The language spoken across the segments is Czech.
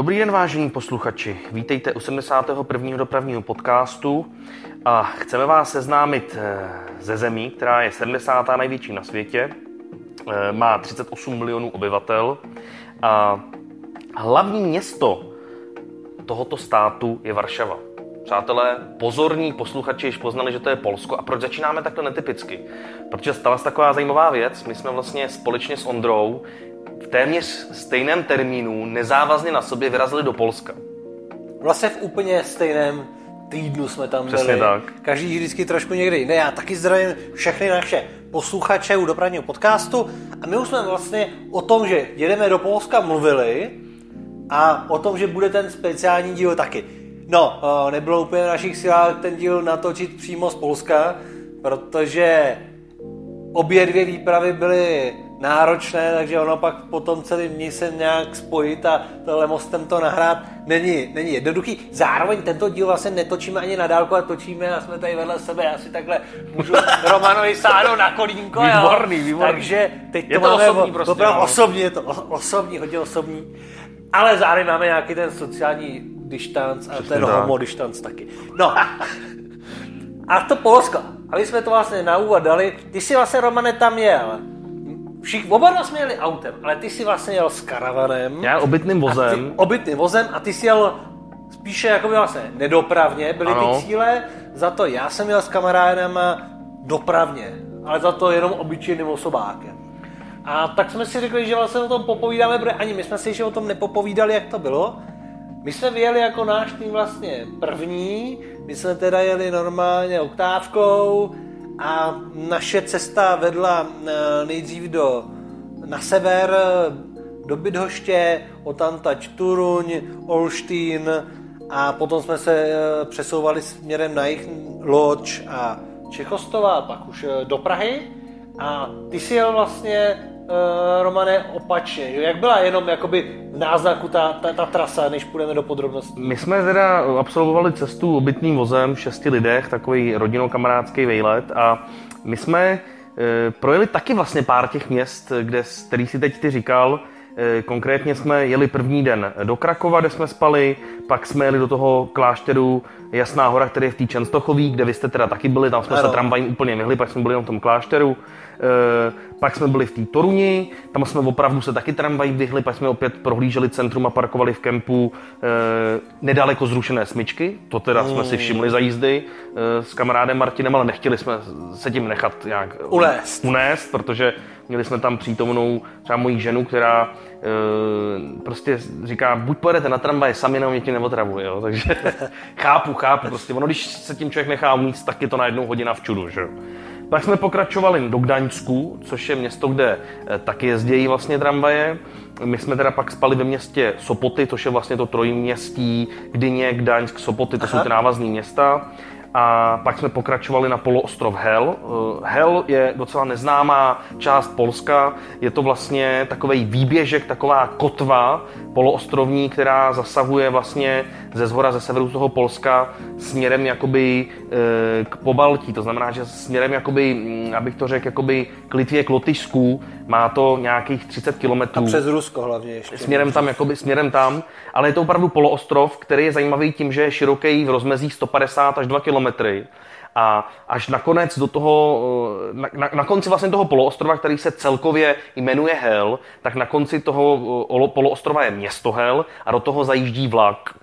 Dobrý den, vážení posluchači. Vítejte u 71. dopravního podcastu a chceme vás seznámit eh, ze zemí, která je 70. největší na světě, eh, má 38 milionů obyvatel a hlavní město tohoto státu je Varšava. Přátelé, pozorní posluchači již poznali, že to je Polsko. A proč začínáme takto netypicky? Protože stala se taková zajímavá věc. My jsme vlastně společně s Ondrou v téměř stejném termínu nezávazně na sobě vyrazili do Polska. Vlastně v úplně stejném týdnu jsme tam Přesně byli. tak. Každý vždycky trošku někde jinde. Já taky zdravím všechny naše posluchače u dopravního podcastu a my už jsme vlastně o tom, že jedeme do Polska mluvili a o tom, že bude ten speciální díl taky. No, eh, nebylo úplně v našich silách ten díl natočit přímo z Polska, protože obě dvě výpravy byly náročné, takže ono pak potom celý dní se nějak spojit a tohle mostem to nahrát není, není jednoduchý. Zároveň tento díl vlastně netočíme ani na dálku a točíme a jsme tady vedle sebe. Já si takhle můžu Romanovi sáhnout na kolínko. Výborný, jo? výborný. Takže teď Je to, to máme osobní prostě, opravdu no. osobní, je to osobní, hodně osobní. Ale zároveň máme nějaký ten sociální distanc a Přesně ten tak. homo distanc taky. No, a to Polsko. Aby jsme to vlastně na úvod dali, ty si vlastně, Romane, tam jel. Všich, oba dva jsme jeli autem, ale ty si vlastně jel s karavanem. Já obytným A ty, vozem. obytným vozem a ty jsi jel spíše jako vlastně nedopravně, byly Ano. ty cíle, za to já jsem jel s kamarádem dopravně, ale za to jenom obyčejným osobákem. A tak jsme si řekli, že vlastně o tom popovídáme, protože ani my jsme si ještě o tom nepopovídali, jak to bylo. My jsme vyjeli jako náš tým vlastně první, my jsme teda jeli normálně oktávkou a naše cesta vedla eh, nejdřív do, na sever, do Bydhoště, odtamtač Turuň, Olštín a potom jsme se eh, přesouvali směrem na jich Loč a Čechostova a pak už eh, do Prahy. A ty si jel vlastně, uh, Romane, opačně. Jak byla jenom jakoby v náznaku ta, ta, ta trasa, než půjdeme do podrobností? My jsme teda absolvovali cestu obytným vozem v šesti lidech, takový rodinno-kamarádský vejlet a my jsme e, projeli taky vlastně pár těch měst, kde, který si teď ty říkal. E, konkrétně jsme jeli první den do Krakova, kde jsme spali, pak jsme jeli do toho klášteru Jasná hora, který je v té Čenstochoví, kde vy jste teda taky byli, tam jsme Ano. se tramvajem úplně vyhli, pak jsme byli na tom klášteru. E, pak jsme byli v té Toruni, tam jsme opravdu se taky tramvají vyhli, pak jsme opět prohlíželi centrum a parkovali v kempu e, nedaleko zrušené smyčky, to teda jsme si všimli za jízdy e, s kamarádem Martinem, ale nechtěli jsme se tím nechat nějak Unést. unést, protože měli jsme tam přítomnou třeba moji ženu, která prostě říká, buď pojedete na tramvaj sami, nebo mě tím neotravuje, jo? takže chápu, chápu, prostě ono, když se tím člověk nechá uníct, tak je to na jednou hodina v čudu, že jo. Pak jsme pokračovali do Gdaňsku, což je město, kde eh, taky jezdí vlastně tramvaje. My jsme teda pak spali ve městě Sopoty, což je vlastně to trojměstí, Gdyně, Gdaňsk, Sopoty, to Aha. jsou ty návazné města. A pak jsme pokračovali na poloostrov Hel. Eh, Hel je docela neznámá část Polska. Je to vlastně takový výběžek, taková kotva poloostrovní, která zasahuje vlastně ze zhora, ze severu toho Polska směrem jakoby eh, k Pobaltí. To znamená, že směrem jakoby, mm, abych to řekl, jakoby k Litvě, k Lotyšsku. Má to nějakých 30 kilometrů A přes Rusko hlavně ještě. směrem tam, jakoby směrem tam, ale je to opravdu poloostrov, který je zajímavý tím, že je široký v rozmezí 150 až 2 kilometry. A až nakonec do toho, eh, na, na, na konci vlastně toho poloostrova, který se celkově jmenuje Hel, tak na konci toho eh, olo- poloostrova je město Hel a do toho zajíždí vlak.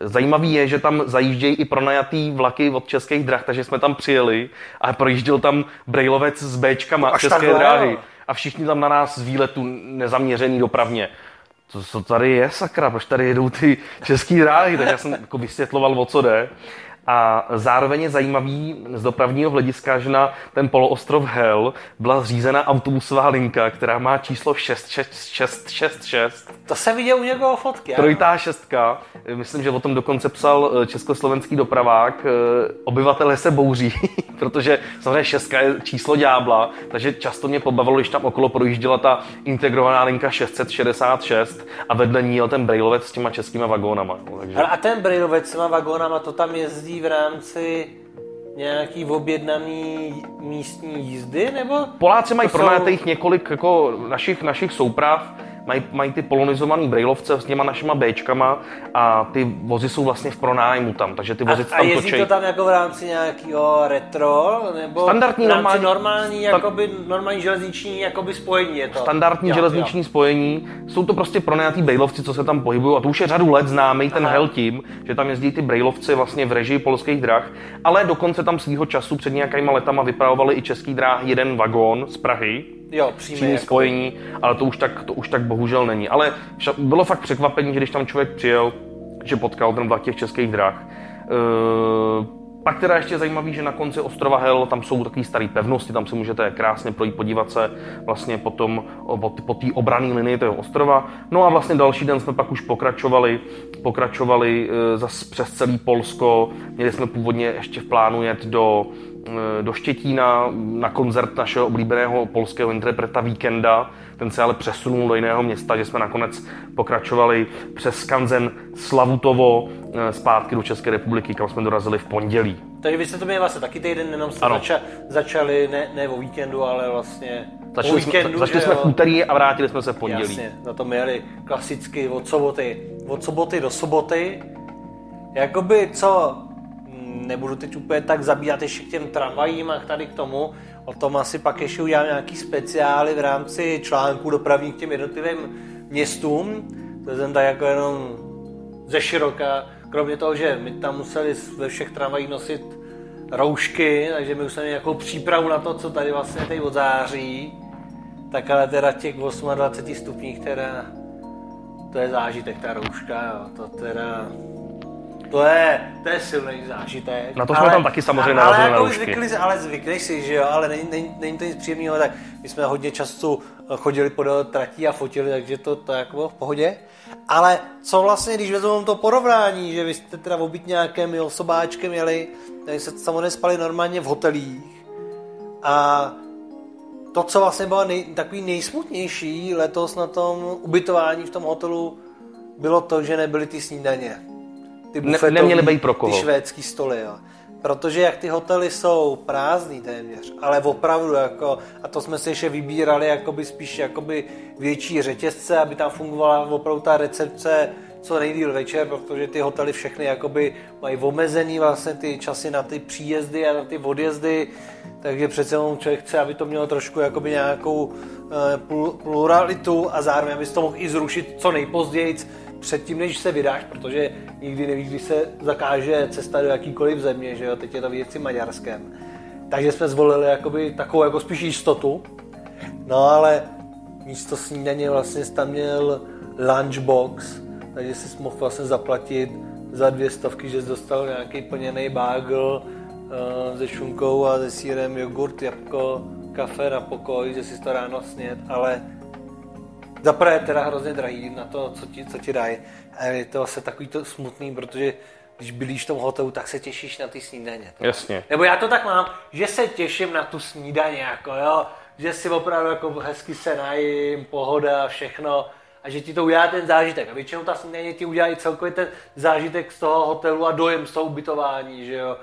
Zajímavý je, že tam zajíždějí i pronajatý vlaky od českých drah, takže jsme tam přijeli a projížděl tam brejlovec s Bčkama Až české takhle, dráhy a všichni tam na nás z výletu nezaměřený dopravně. Co, co tady je, sakra, proč tady jedou ty české dráhy, tak já jsem jako vysvětloval, o co jde. A zároveň je zajímavý z dopravního hlediska, že na ten poloostrov Hel byla zřízena autobusová linka, která má číslo 6666. To se viděl u někoho fotky. Trojitá šestka, myslím, že o tom dokonce psal eh, československý dopravák, eh, obyvatelé se bouří, protože samozřejmě šestka je číslo ďábla, takže často mě pobavilo, když tam okolo projížděla ta integrovaná linka 666 a vedle ní jel ten brejlovec s těma českýma vagónama. no, Takže... A ten Brejlovec s těma vagónama, to tam jezdí v rámci nějaký objednaný místní jízdy, nebo? Poláci mají To jsou- pronajatých několik jako našich, našich souprav, mají, mají ty polonizované brailovce s těma našima Bčkama a ty vozy jsou vlastně v pronájmu tam, takže ty vozy a, tam a jezdí točej. to tam jako v rámci nějakého retro, nebo Standardní v rámci normální- normální, jakoby, normální železniční jakoby spojení je to. standardní Jo, železniční spojení. Jsou to prostě pronajatý brailovci, co se tam pohybují. A to už je řadu let známý ten Aha. hel tím, že tam jezdí ty brailovci vlastně v režii polských drah. Ale dokonce tam svýho času před nějakýma letama vypravovali i český dráh jeden vagón z Prahy. Jo, přímě. Přímý jako. spojení, ale to už, tak, to už tak bohužel není. Ale vša- bylo fakt překvapení, že když tam člověk přijel, že potkal ten vlak těch českých drah. Eee, pak teda ještě zajímavý, že na konci ostrova Hel tam jsou takové staré pevnosti, tam si můžete krásně projít, podívat se vlastně potom po, po té obrané linii toho ostrova. No a vlastně další den jsme pak už pokračovali, pokračovali e, zas přes celý Polsko. Měli jsme původně ještě v plánu jet do, e, do Štětína na koncert našeho oblíbeného polského interpreta Víkenda. Ten se ale přesunul do jiného města, že jsme nakonec pokračovali přes Skanzen Slavutovo e, zpátky do České republiky, kam jsme dorazili v pondělí. Takže vy jste to měli vlastně taky týden, jenom jste Ano. zača, začali ne, ne o víkendu, ale vlastně Začali o jsme, víkendu, začali že jsme v úterý a vrátili jsme se v pondělí. Jasně, na to měli klasicky od soboty, od soboty do soboty. Jakoby co, nebudu teď úplně tak zabíjat ještě k těm tramvajím a tady k tomu, o tom asi pak ještě udělám nějaký speciály v rámci článků dopravních k těm jednotlivým městům. To jsem tak jako jenom ze široka, kromě toho, že my tam museli ve všech tramvajích nosit roušky, takže my už jsme nějakou přípravu na to, co tady vlastně teď od září. Tak ale teda těch 28 stupních teda, to je zážitek, ta rouška, jo. to teda, to je, to je silný zážitek. Na to jsme tam taky samozřejmě narazili ale na jako roušky. zvykli, ale zvykneš si, že jo, ale není, není, není to nic příjemného, tak my jsme hodně času chodili podél tratí a fotili, takže to, to jako bylo v pohodě. Ale co vlastně, když vezmeme to porovnání, že vy jste teda obytňákem i osobáčkem jeli, tak jste samozřejmě spali normálně v hotelích a to, co vlastně bylo nej, takový nejsmutnější letos na tom ubytování v tom hotelu, bylo to, že nebyly ty snídaně. Ty Ne- bufetový, neměly být pro koho. Ty švédský stoly, jo. Protože jak ty hotely jsou prázdný téměř, ale opravdu jako, a to jsme si ještě vybírali jakoby spíš jakoby větší řetězce, aby tam fungovala opravdu ta recepce co nejdýl večer, protože ty hotely všechny jakoby mají omezený vlastně ty časy na ty příjezdy a na ty odjezdy, takže přece jenom člověk chce, aby to mělo trošku jakoby nějakou eh, pl- pluralitu a zároveň, aby to mohl i zrušit co nejpozději předtím, než se vydáš, protože nikdy nevíš, kdy se zakáže cesta do jakýkoliv země, že jo, teď je to věci Maďarskem. Takže jsme zvolili jakoby takovou jako spíš jistotu. No ale místo snídaně vlastně tam měl lunchbox, takže jsi mohl vlastně zaplatit za dvě stovky, že jsi dostal nějaký plněný bagel uh, se šunkou a se sírem, jogurt, jabko, kafe na pokoj, že si to ráno snět, ale za prvé je teda hrozně drahý na to, co ti, co ti dají. A je to vlastně takový to smutný, protože když bydlíš v tom hotelu, tak se těšíš na ty snídaně. Jasně. Nebo já to tak mám, že se těším na tu snídaně, jako jo, že si opravdu jako hezky se najím, pohoda, všechno a že ti to udělá ten zážitek. A většinou ta snídaně ti udělá i celkově ten zážitek z toho hotelu a dojem z toho ubytování, že jo.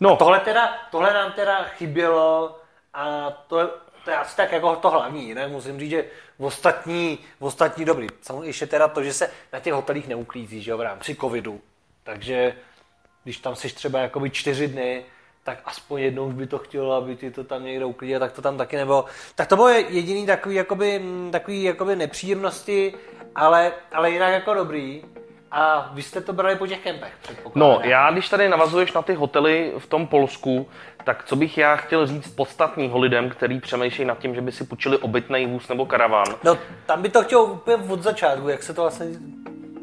No, Tohle, teda, tohle nám teda chybělo a to, je- to je asi tak jako to hlavní, ne? Musím říct, že v ostatní, v ostatní dobrý. Samozřejmě ještě teda to, že se na těch hotelích neuklízí, že jo, v rámci covidu. Takže když tam jsi třeba jakoby čtyři dny, tak aspoň jednou by to chtělo, aby ti to tam někde uklidil, tak to tam taky nebylo. Tak to bylo jediný takový, jakoby, takový jakoby nepříjemnosti, ale, ale jinak jako dobrý. A vy jste to brali po těch kempech. No, já když tady navazuješ na ty hotely v tom Polsku, tak co bych já chtěl říct podstatného lidem, který přemýšlejí nad tím, že by si půjčili obytný vůz nebo karavan. No, tam by to chtělo úplně od začátku, jak se to vlastně,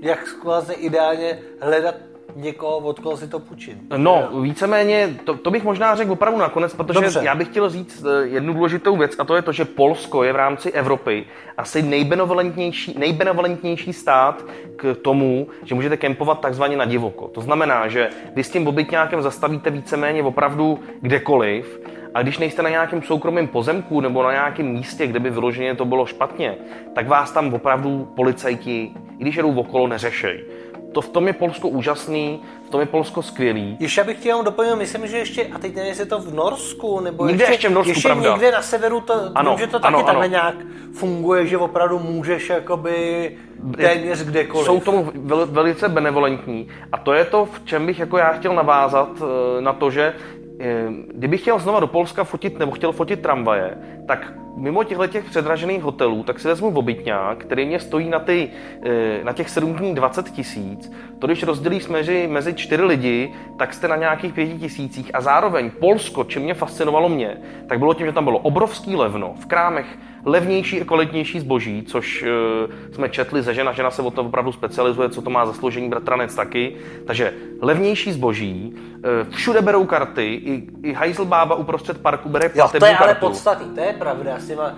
jak vlastně ideálně hledat někoho, od koho si to půjčit. No, víceméně, to, to bych možná řekl opravdu nakonec, protože Dobře. já bych chtěl říct eh, jednu důležitou věc a to je to, že Polsko je v rámci Evropy asi nejbenevolentnější, nejbenevolentnější stát k tomu, že můžete kempovat takzvaně na divoko. To znamená, že vy s tím obytňákem zastavíte víceméně opravdu kdekoliv a když nejste na nějakém soukromém pozemku nebo na nějakém místě, kde by vyloženě to bylo špatně, tak vás tam opravdu policajti, i když jedou okolo, neřešej. To v tom je Polsko úžasný, v tom je Polsko skvělý. Ještě bych chtěl doplnit, myslím, že ještě, a teď nevím, jestli je to v Norsku, nebo někde ještě, ještě v Norsku, ještě pravda. někde na severu, to, ano, vím, že to taky ano, takhle ano. nějak funguje, že opravdu můžeš jakoby téměř kdekoliv. Jsou tomu vel, velice benevolentní a to je to, v čem bych jako já chtěl navázat eh, na to, že eh, kdybych chtěl znova do Polska fotit nebo chtěl fotit tramvaje, tak mimo těchto těch předražených hotelů, tak si vezmu obytňák, který mě stojí na, ty, eh, na těch 7 dní 20 tisíc. To, když rozdělíš mezi, mezi čtyři lidi, tak jste na nějakých pěti tisících. A zároveň Polsko, čím mě fascinovalo mě, tak bylo tím, že tam bylo obrovský levno. V krámech levnější a kvalitnější zboží, což uh, jsme četli ze žena, žena se o to opravdu specializuje, co to má za složení, bratranec taky. Takže levnější zboží, uh, všude berou karty, i, i Heiselbába uprostřed parku bere jo, to je ale podstatný, to je pravda. S těma,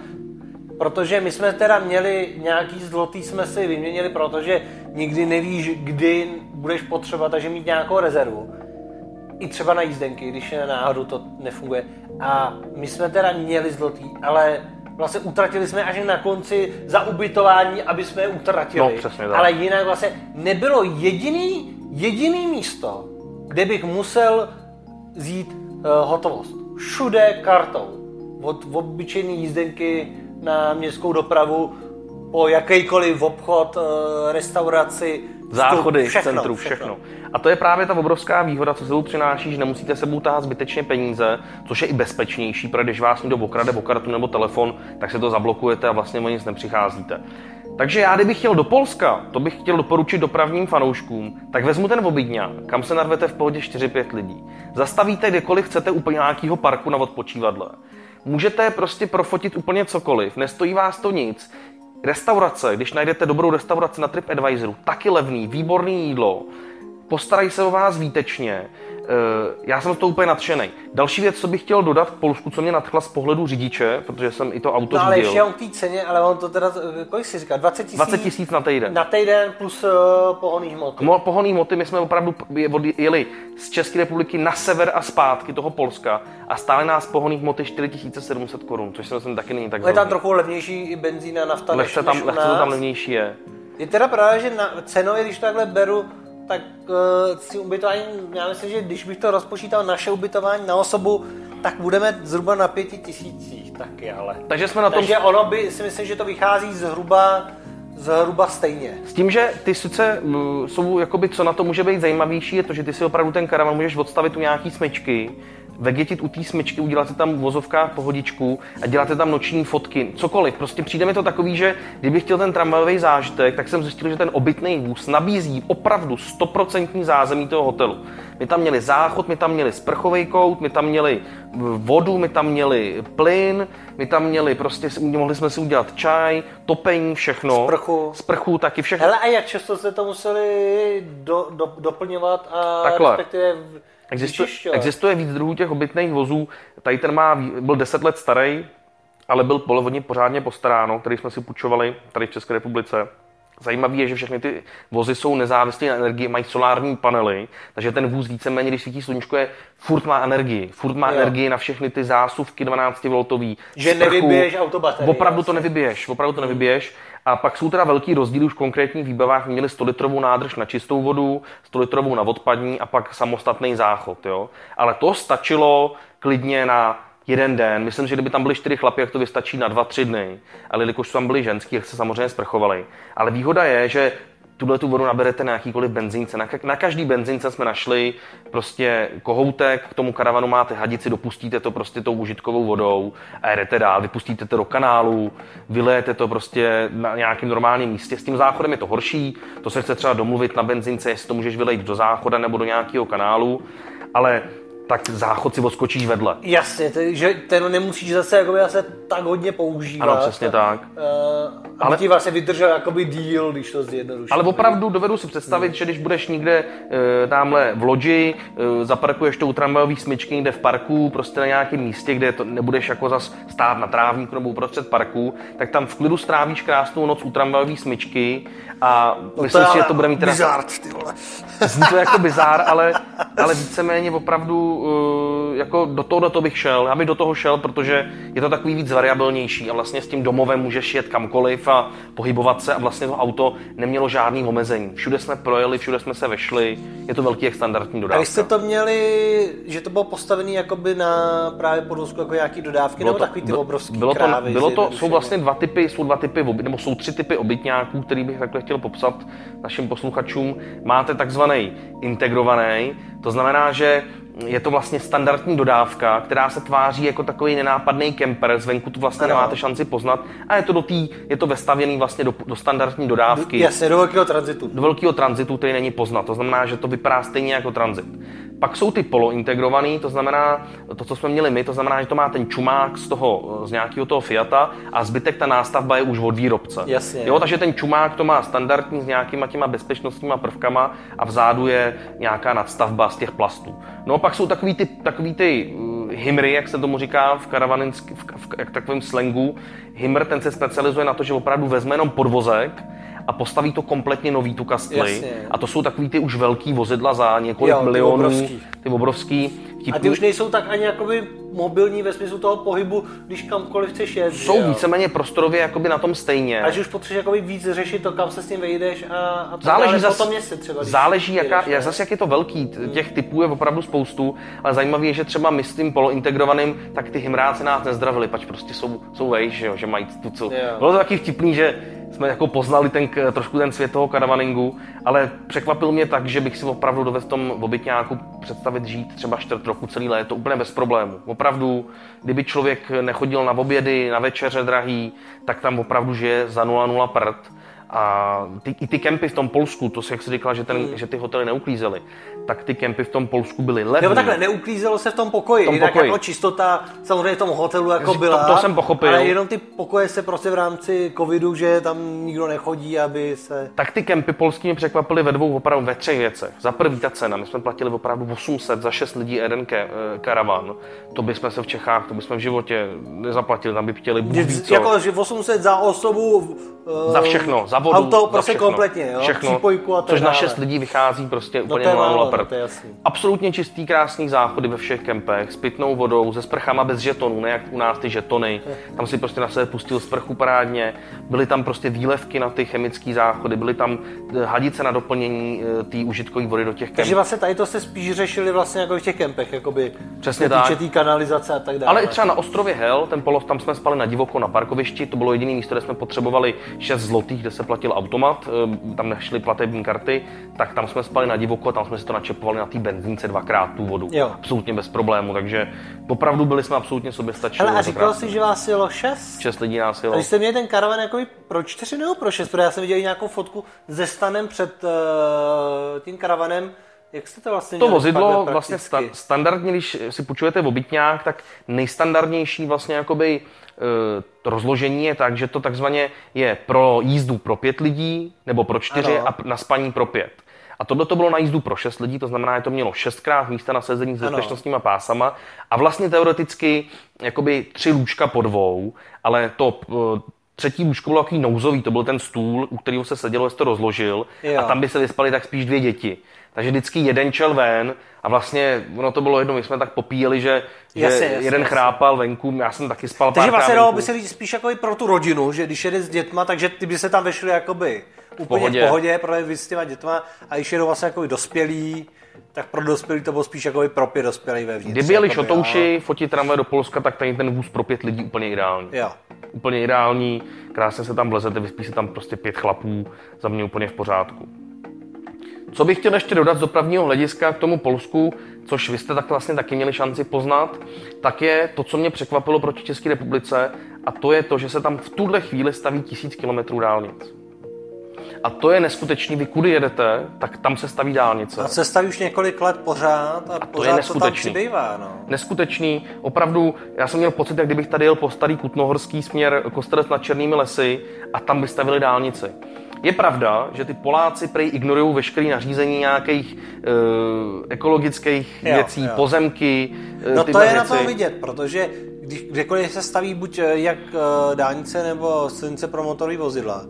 protože my jsme teda měli nějaký zlotý, jsme si vyměnili, protože nikdy nevíš, kdy budeš potřebovat, takže mít nějakou rezervu. I třeba na jízdenky, když náhodou to nefunguje. A my jsme teda měli zlotý, ale vlastně utratili jsme až na konci za ubytování, aby jsme je utratili. No, přesně tak. Ale jinak vlastně nebylo jediný, jediný místo, kde bych musel zjít uh, hotovost. Všude kartou. Od, od obyčejné jízdenky na městskou dopravu po jakýkoliv obchod, uh, restauraci, záchody všechno, v centru, všechno. všechno. A to je právě ta obrovská výhoda, co sebou přináší, že nemusíte sebou tahat zbytečně peníze, což je i bezpečnější, protože když vás někdo okrade o kartu nebo telefon, tak se to zablokujete a vlastně o nic nepřicházíte. Takže já, kdybych chtěl do Polska, to bych chtěl doporučit dopravním fanouškům, tak vezmu ten obydňák, kam se narvete v pohodě 4-5 lidí. Zastavíte kdekoliv chcete úplně nějakého parku na odpočívadle. Můžete prostě profotit úplně cokoliv, nestojí vás to nic. Restaurace, když najdete dobrou restauraci na TripAdvisoru, taky levný, výborný jídlo, postarají se o vás výtečně. Eh, já jsem z toho úplně nadšený. Další věc, co bych chtěl dodat k Polsku, co mě nadchla z pohledu řidiče, protože jsem i to auto no, ale ještě on té ceně, ale on to teda, eh, kolik si říká, 20 tisíc? 20 tisíc na týden. Na týden plus uh, pohonný hmoty. No, pohonný hmoty, my jsme opravdu jeli z České republiky na sever a zpátky toho Polska a stále nás pohonný hmoty 4700 korun, což si myslím taky není tak Je tam trochu levnější i benzín a nafta, lehce než, tam, než lehce to tam levnější je. Je teda pravda, že na, cenově, když takhle beru, tak uh, si ubytování, já myslím, že když bych to rozpočítal naše ubytování na osobu, tak budeme zhruba na pěti tisících taky, ale. Takže jsme na tom... Takže ono by, si myslím, že to vychází zhruba zhruba stejně. S tím, že ty sice jsou, jakoby, co na to může být zajímavější, je to, že ty si opravdu ten karavan můžeš odstavit u nějaký smečky, vegetit u té smyčky, udělat si tam v vozovkách pohodičku a dělat si tam noční fotky, cokoliv. Prostě přijde mi to takový, že kdybych chtěl ten tramvajový zážitek, tak jsem zjistil, že ten obytný vůz nabízí opravdu stoprocentní zázemí toho hotelu. My tam měli záchod, my tam měli sprchový kout, my tam měli vodu, my tam měli plyn, my tam měli prostě, mohli jsme si udělat čaj, topení, všechno. Sprchu. Sprchu taky všechno. Hele, a jak často jste to museli do, do, doplňovat a Takhle. respektive Existuje, existuje víc druhů těch obytných vozů. Tady ten má, byl 10 let starý, ale byl polovodně pořádně postaráno, který jsme si půjčovali tady v České republice. Zajímavé je, že všechny ty vozy jsou nezávislé na energii, mají solární panely, takže ten vůz víceméně, když svítí sluníčko, je, furt má energii. Furt má jo. energii na všechny ty zásuvky 12V. Že sprchu. nevybiješ autobaterii. Opravdu to nevybiješ, opravdu to nevybiješ. A pak jsou teda velký rozdíly už v konkrétních výbavách. Měli 100 litrovou nádrž na čistou vodu, 100 litrovou na odpadní a pak samostatný záchod. Jo? Ale to stačilo klidně na jeden den. Myslím, že kdyby tam byli čtyři chlapy, jak to vystačí na dva, tři dny. Ale jelikož tam byli ženský, jak se samozřejmě sprchovali. Ale výhoda je, že tuhle tu vodu naberete na jakýkoliv benzínce. Na, na každý benzínce jsme našli prostě kohoutek, k tomu karavanu máte hadici, dopustíte to prostě tou užitkovou vodou a jedete dál, vypustíte to do kanálu, vylejete to prostě na nějakém normálním místě. S tím záchodem je to horší, to se chce třeba domluvit na benzínce, jestli to můžeš vylejt do záchoda nebo do nějakého kanálu, ale tak záchod si odskočíš vedle. Jasně, t- že ten nemusíš zase jakoby zase tak hodně používat. Ano, přesně tak. Uh, ale ti vlastně vydržel jakoby díl, když to zjednodušíš. Ale opravdu dovedu si představit, hmm. že když budeš někde uh, tamhle v loďi, uh, zaparkuješ tou tramvajový smyčky někde v parku, prostě na nějakém místě, kde to nebudeš jako zas stát na trávníku nebo uprostřed parku, tak tam v klidu strávíš krásnou noc u tramvajové smyčky a no myslím si, že to bude mít teda... Bizár, ty vole. Zní to jako bizár, ale, ale víceméně opravdu jako do toho, do toho bych šel. Já bych do toho šel, protože je to takový víc variabilnější a vlastně s tím domovem můžeš jet kamkoliv a pohybovat se a vlastně to auto nemělo žádný omezení. Všude jsme projeli, všude jsme se vešli, je to velký jak standardní dodávka. A vy jste to měli, že to bylo postavené jakoby na právě podvozku jako nějaký dodávky, bylo nebo to, takový ty obrovský bylo to, krávy? bylo to, jsou vlastně dva typy, jsou dva typy, nebo jsou tři typy obytňáků, který bych takhle chtěl popsat našim posluchačům. Máte takzvaný integrovaný, to znamená, že je to vlastně standardní dodávka, která se tváří jako takový nenápadný kemper, zvenku tu vlastně Ano. nemáte šanci poznat a je to do tý, je to vestavěný vlastně do, do standardní dodávky Jasně, do velkého tranzitu. do velkého tranzitu, který není poznat. To znamená, že to vypadá stejně jako tranzit. Pak jsou ty polointegrovaný, to znamená to, co jsme měli my, to znamená, že to má ten čumák z toho, z nějakého toho Fiata a zbytek ta nástavba je už od výrobce. Jasně. Jo, takže ten čumák to má standardní s nějakýma těma bezpečnostníma prvkama a vzadu je nějaká nadstavba z těch plastů. No pak jsou takový ty, takový ty himry, jak se tomu říká v karavaninsk, v, v, v takovém slangu. Himr, ten se specializuje na to, že opravdu vezme jenom podvozek a postaví to kompletně nový tu kastli. Jasně. A to jsou takový ty už velký vozidla za několik Jo, ty milionů. obrovský. Ty obrovský. A vtipný. ty už nejsou tak ani jakoby mobilní ve smyslu toho pohybu, když kamkoliv chceš jet. jsou jo? víceméně prostorově jakoby na tom stejně. A že už potřebuješ jakoby víc řešit to, kam se s tím vejdeš a, a tak Záleží, zas, po tom městě třeba. záleží jaká, jedeš, jak, zase jak je to velký, těch typů je opravdu spoustu, ale zajímavé je, že třeba my s tím polointegrovaným, tak ty hymráci nás nezdravili, pač prostě jsou, jsou vejš, že, jo, že mají tu co. Bylo to taky vtipný, že jsme jako poznali ten, trošku ten svět toho karavaningu, ale překvapil mě tak, že bych si opravdu dovedl v tom obytňáku představit žít třeba čtvrt roku celý léto úplně bez problému. Opravdu, kdyby člověk nechodil na obědy, na večeře drahý, tak tam opravdu žije za 0,0 prd. A ty, i ty kempy v tom Polsku, to si jak jsi říkala, že, ten, že ty hotely neuklízely, tak ty kempy v tom Polsku byly levné. Nebo takhle, neuklízelo se v tom pokoji, V tom jinak pokoji. jako čistota samozřejmě v tom hotelu jako To- byla. to jsem pochopil. Ale jenom ty pokoje se prostě v rámci covidu, že tam nikdo nechodí, aby se... Tak ty kempy polský mě překvapily ve dvou, opravdu ve třech věcech. Za prvý ta cena, my jsme platili opravdu 800 za 6 lidí jeden ke, eh, karavan. To bychom se v Čechách, to bychom v životě nezaplatili, tam by chtěli Bůh ví co. Jako, že 800 za osobu... eh, Za všechno, za vodu, Auto za prostě všechno. kompletně, jo? Všechno, Přípojku a tak což na dále. 6 lidí vychází prostě úplně to je 0,0 málo, prd. no, to je jasný. Absolutně čistý, krásný záchody ve všech kempech, s pitnou vodou, se sprchama bez žetonů, ne jak u nás ty žetony. Tam si prostě na sebe pustil sprchu parádně. Byly tam prostě výlevky na ty chemické záchody, byly tam eh, hadice na doplnění eh, té užitkové vody do těch kempů. Takže vlastně tady to se spíš řešili vlastně jako v těch kempech, jakoby Přesně týče tak. té kanalizace a tak dále. Ale i třeba na ostrově Hel, ten polov, tam jsme spali na divoko na parkovišti, to bylo jediné místo, kde jsme potřebovali 6 zlotých, kde se platil automat, eh, tam nešly platební karty, tak tam jsme spali na divoko a tam jsme si to načepovali na té benzínce dvakrát tu vodu. Jo. Absolutně bez problému, takže opravdu byli jsme absolutně soběstační. Hele, a říkal jsi, že vás jelo 6? 6 lidí nás A jelo. když jste měli ten karavan jako pro čtyři nebo pro šest, protože já jsem viděl nějakou fotku se stanem před uh, tím karavanem, jak jste to vlastně To vozidlo vlastně sta- standardně, když si půjčujete v obytňák, tak nejstandardnější vlastně jakoby e, rozložení je tak, že to takzvaně je pro jízdu pro pět lidí nebo pro čtyři Ano. a na spaní pro pět. A tohle to bylo na jízdu pro šest lidí, to znamená, že to mělo šestkrát místa na sezení s Ano. bezpečnostníma pásama a vlastně teoreticky jakoby tři lůžka po dvou, ale to e, třetí lůžko bylo takový nouzový, to byl ten stůl, u kterého se sedělo, jsi to rozložil Jo. a tam by se vyspali tak spíš dvě děti. Takže vždycky jeden čel ven a vlastně ono to bylo jedno, my jsme tak popíjeli, že, že Jasně, jasně, jeden jasně. chrápal venku, já jsem taky spal Takže vlastně dalo by se říct spíš jako i pro tu rodinu, že když jede s dětma, takže ty by se tam vešli jakoby úplně pohodě. v pohodě, protože vy s těma dětma a když jedou vlastně jako dospělí, tak pro dospělí to bylo spíš jako pro pět dospělých vevnitř. Kdyby jeli šotouši fotit tramvaj do Polska, tak tady ten vůz pro pět lidí úplně ideální. Jo. Úplně ideální, krásně se tam vlezete, vyspí se tam prostě pět chlapů, za mě úplně v pořádku. Co bych chtěl ještě dodat z dopravního hlediska k tomu Polsku, což vy jste tak vlastně taky měli šanci poznat, tak je to, co mě překvapilo proti České republice, a to je to, že se tam v tuhle chvíli staví tisíc kilometrů dálnic. A to je neskutečný, vy kudy jedete, tak tam se staví dálnice. A se staví už několik let pořád a, je pořád to tam neskutečný. přibývá, no. neskutečný. Opravdu, já jsem měl pocit, jak kdybych tady jel po starý Kutnohorský směr Kostelec nad Černými lesy a tam by stavili dálnici. Je pravda, že ty Poláci prej ignorují veškeré nařízení nějakých e, ekologických Jo, věcí, jo. pozemky, e, No to je na věci. tom vidět, protože když kdekoliv se staví buď eh, jak eh, dálnice nebo silnice pro motorové vozidla,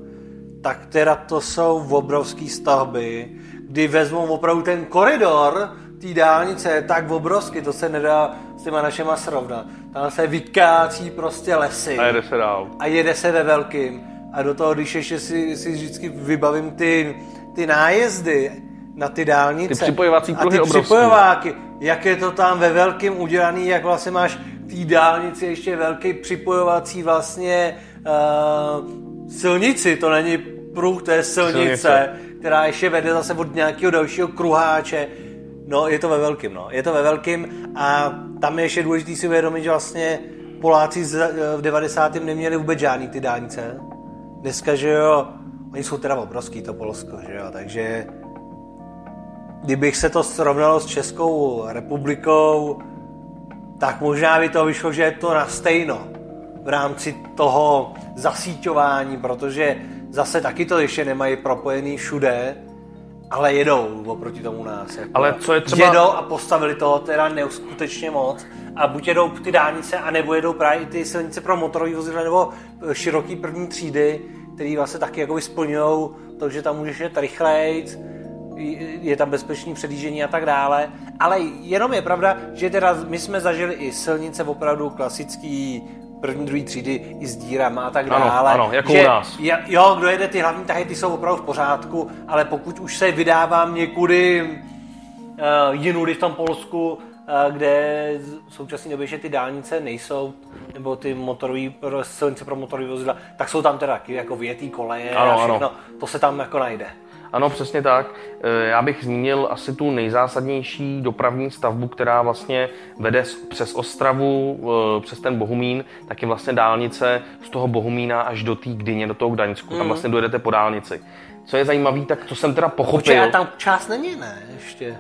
tak teda to jsou obrovské stavby, kdy vezmou opravdu ten koridor té dálnice je tak obrovský, to se nedá těma našima srovnat. Tam se vykácí prostě lesy. A jede se dál. A jede se ve velkým. A do toho, když ještě si, si vždycky vybavím ty, ty nájezdy na ty dálnice. Ty připojovací a ty obrovský. připojováky, jak je to tam ve velkým udělaný, jak vlastně máš v té dálnici ještě velký připojovací vlastně uh, silnici, to není pruh, to je silnice, Silnice. která ještě vede zase od nějakého dalšího kruháče. No, je to ve velkým, no. Je to ve velkým a tam je ještě důležité si uvědomit, že vlastně Poláci z- v 90. neměli vůbec žádný ty dálnice. Dneska, že jo, oni jsou teda obrovský, to Polsko, že jo, takže kdybych se to srovnalo s Českou republikou, tak možná by to vyšlo, že je to na stejno v rámci toho zasíťování, protože zase taky to ještě nemají propojený všude, ale jedou oproti tomu nás. Jako. Ale co je třeba- Jedou a postavili toho teda neuskutečně moc. A buď jedou ty dálnice, anebo jedou právě i ty silnice pro motorové vozidla, nebo eh, široký první třídy, který vlastně taky jako splňují to, že tam můžeš jet rychlejc, je tam bezpečný předjíždění a tak dále. Ale jenom je pravda, že teda my jsme zažili i silnice opravdu klasický první, druhý třídy i s dírama a tak Ano, dále. ano, jako že, u nás. Jo, kdo jede ty hlavní tahy, ty jsou opravdu v pořádku, ale pokud už se vydávám někudy uh, jinudy v tom Polsku, uh, kde v současné době že ty dálnice nejsou, nebo ty motorové pro, silnice pro motorové vozidla, tak jsou tam teda taky jako větý koleje Ano, a všechno. ano. To se tam jako najde. Ano, přesně tak. E, Já bych zmínil asi tu nejzásadnější dopravní stavbu, která vlastně vede přes Ostravu, e, přes ten Bohumín, tak je vlastně dálnice z toho Bohumína až do té Gdyně, do toho Gdaňsku. Mhm. Tam vlastně dojedete po dálnici. Co je zajímavé, tak to jsem teda Počkej, pochopil. a tam část není, ne? Ještě.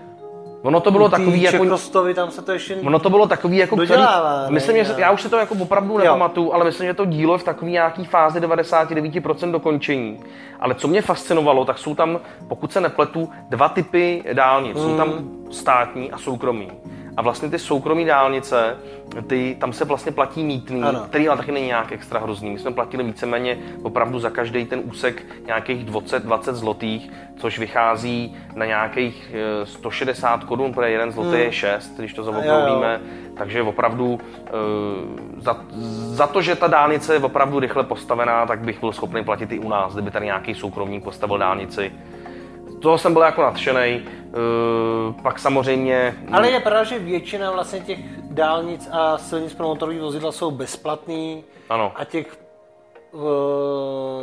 Ono to bylo takový jako... Čekostovy, tam se to ještě... Ono to bylo takový jako... Dodělává, který, ne? myslím, že já už si to jako opravdu nepamatuju, ale myslím, že to dílo je v takové nějaký fázi 99% dokončení. Ale co mě fascinovalo, tak jsou tam, pokud se nepletu, dva typy dálnic. Jsou tam státní a soukromí. A vlastně ty soukromí dálnice, ty, tam se vlastně platí mítný, Ano. který ale taky není nějak extra hrozný. My jsme platili víceméně opravdu za každý ten úsek nějakých 20, 20 zlotých, což vychází na nějakých eh, 160 korun, protože jeden zlotý je 6, když to zaokrouhlíme. Takže opravdu eh, za, za to, že ta dálnice je opravdu rychle postavená, tak bych byl schopný platit i u nás, kdyby tady nějaký soukromník postavil dálnici. Toho jsem byl jako nadšený. Eh, Pak samozřejmě Ale je pravda, že většina vlastně těch dálnic a silnic pro motorové vozidla jsou bezplatný Ano. a těch uh,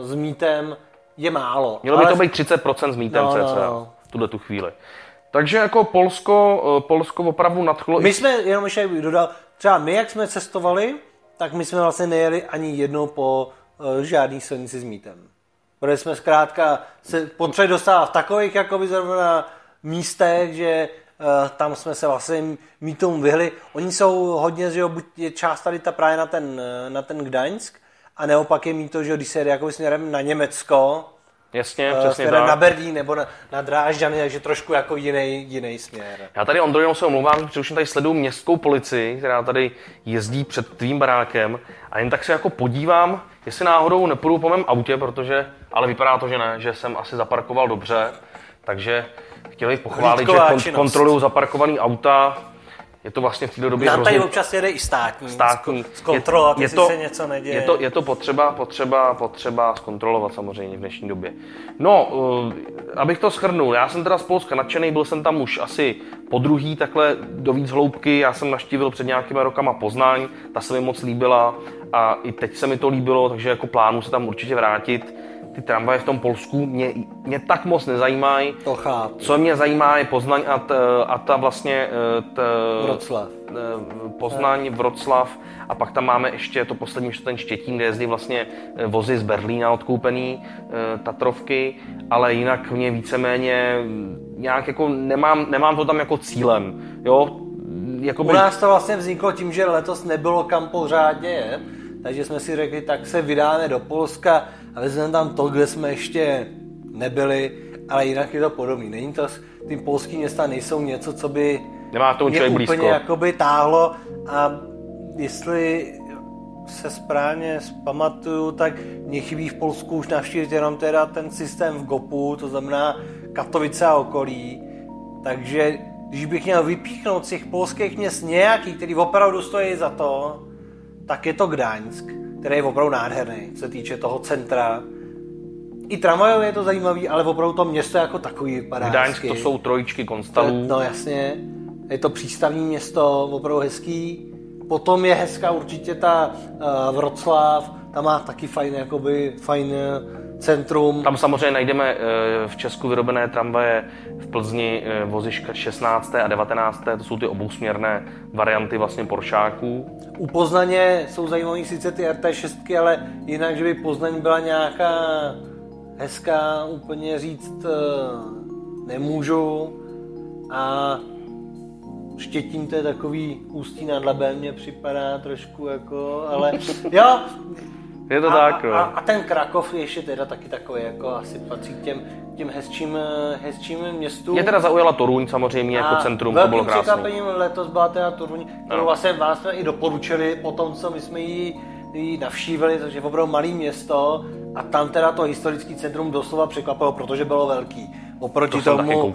s mítem je málo. Mělo by Ale to být 30% s mítem No, no, cca no. v tuhle tu chvíli. Takže jako Polsko, eh, Polsko opravdu nadchlo. My jsme, jenom ještě bych dodal, třeba my, jak jsme cestovali, tak my jsme vlastně nejeli ani jednou po uh, žádný silnici s mítem. Protože jsme zkrátka se potřebovali dostávat v takových jako zrovna místech, že uh, tam jsme se vlastně mítům vyhli. Oni jsou hodně, že jo, buď je část tady ta právě na ten, eh, na ten Gdaňsk, a neopak je mýto, že jo, když se jede jako směrem na Německo, Jasně, eh, přesně tak. na Berlín nebo na, na Drážďany, takže trošku jako jiný, jiný směr. Já tady, Ondro, jenom se omlouvám, že už tady sleduju městskou policii, která tady jezdí před tvým barákem a jen tak se jako podívám, jestli náhodou nepůjdu po mém autě, protože, ale vypadá to, že ne, že jsem asi zaparkoval dobře, takže chtěl bych pochválit, že Hlídková kon- činnost. kontrolují zaparkovaný auta, je to vlastně v této době Nám tady občas jede i státní, státní. zkontrolovat, je, je jestli to, se něco neděje. Je to, je to potřeba, potřeba, potřeba zkontrolovat samozřejmě v dnešní době. No, uh, abych to shrnul, já jsem teda z Polska nadšený, byl jsem tam už asi po druhý takhle do víc hloubky, já jsem naštívil před nějakýma rokama Poznaň, ta se mi moc líbila a i teď se mi to líbilo, takže jako plánu se tam určitě vrátit. Ty tramvaje v tom Polsku mě, mě tak moc nezajímají. To chápu. Co mě zajímá je Poznaň a, t, a ta vlastně eh, t, Vroclav. eh, Poznaň, Vroclav a pak tam máme ještě to poslední, ještě ten Štětín, kde jezdí vlastně eh, vozy z Berlína odkoupený, Tatrovky, ale jinak mě víceméně nějak jako nemám, nemám to tam jako cílem, jo, Jakoby, U nás to vlastně vzniklo tím, že letos nebylo kam pořádně jet, takže jsme si řekli, tak se vydáme do Polska a vezmeme tam to, kde jsme ještě nebyli, ale jinak je to podobný. Není to, ty polský města nejsou něco, co by Nemá tomu mě úplně blízko. jakoby táhlo a jestli se správně zpamatuju, tak mě chybí v Polsku už navštívit jenom teda ten systém v GOPu, to znamená Katovice a okolí, takže když bych měl vypíchnout z těch polských měst nějaký, který opravdu stojí za to, tak je to Gdaňsk, který je opravdu nádherný, co se týče toho centra. I tramvajově je to zajímavý, ale opravdu to město jako takový vypadá Gdaňsk to jsou trojičky konstalů. No jasně, je to přístavní město, opravdu hezký. Potom je hezká určitě ta uh, Vroclav, tam má taky fajn, jakoby, fajn eh, centrum. Tam samozřejmě najdeme eh, v Česku vyrobené tramvaje v Plzni eh, voziška 16. a 19. To jsou ty obousměrné varianty vlastně Poršáků. U Poznaně jsou zajímavé sice ty RT6, ale jinak, že by Poznaň byla nějaká hezká, úplně říct eh, nemůžu. A Štětín to je takový ústí nad Labem, mně připadá trošku jako, ale jo. Je to a, tak, no. a, a, ten Krakov je ještě teda taky takový, jako asi patří k těm, těm hezčím, eh, hezčím městům. Mě teda zaujala Toruň samozřejmě jako centrum, to bylo krásné. překvapením letos byla teda Toruň, kterou vlastně vás jsme i doporučili po tom, co my jsme ji, ji navštívili, takže je opravdu malé město a tam teda to historické centrum doslova překvapilo, protože bylo velký. Oproti To tomu uh,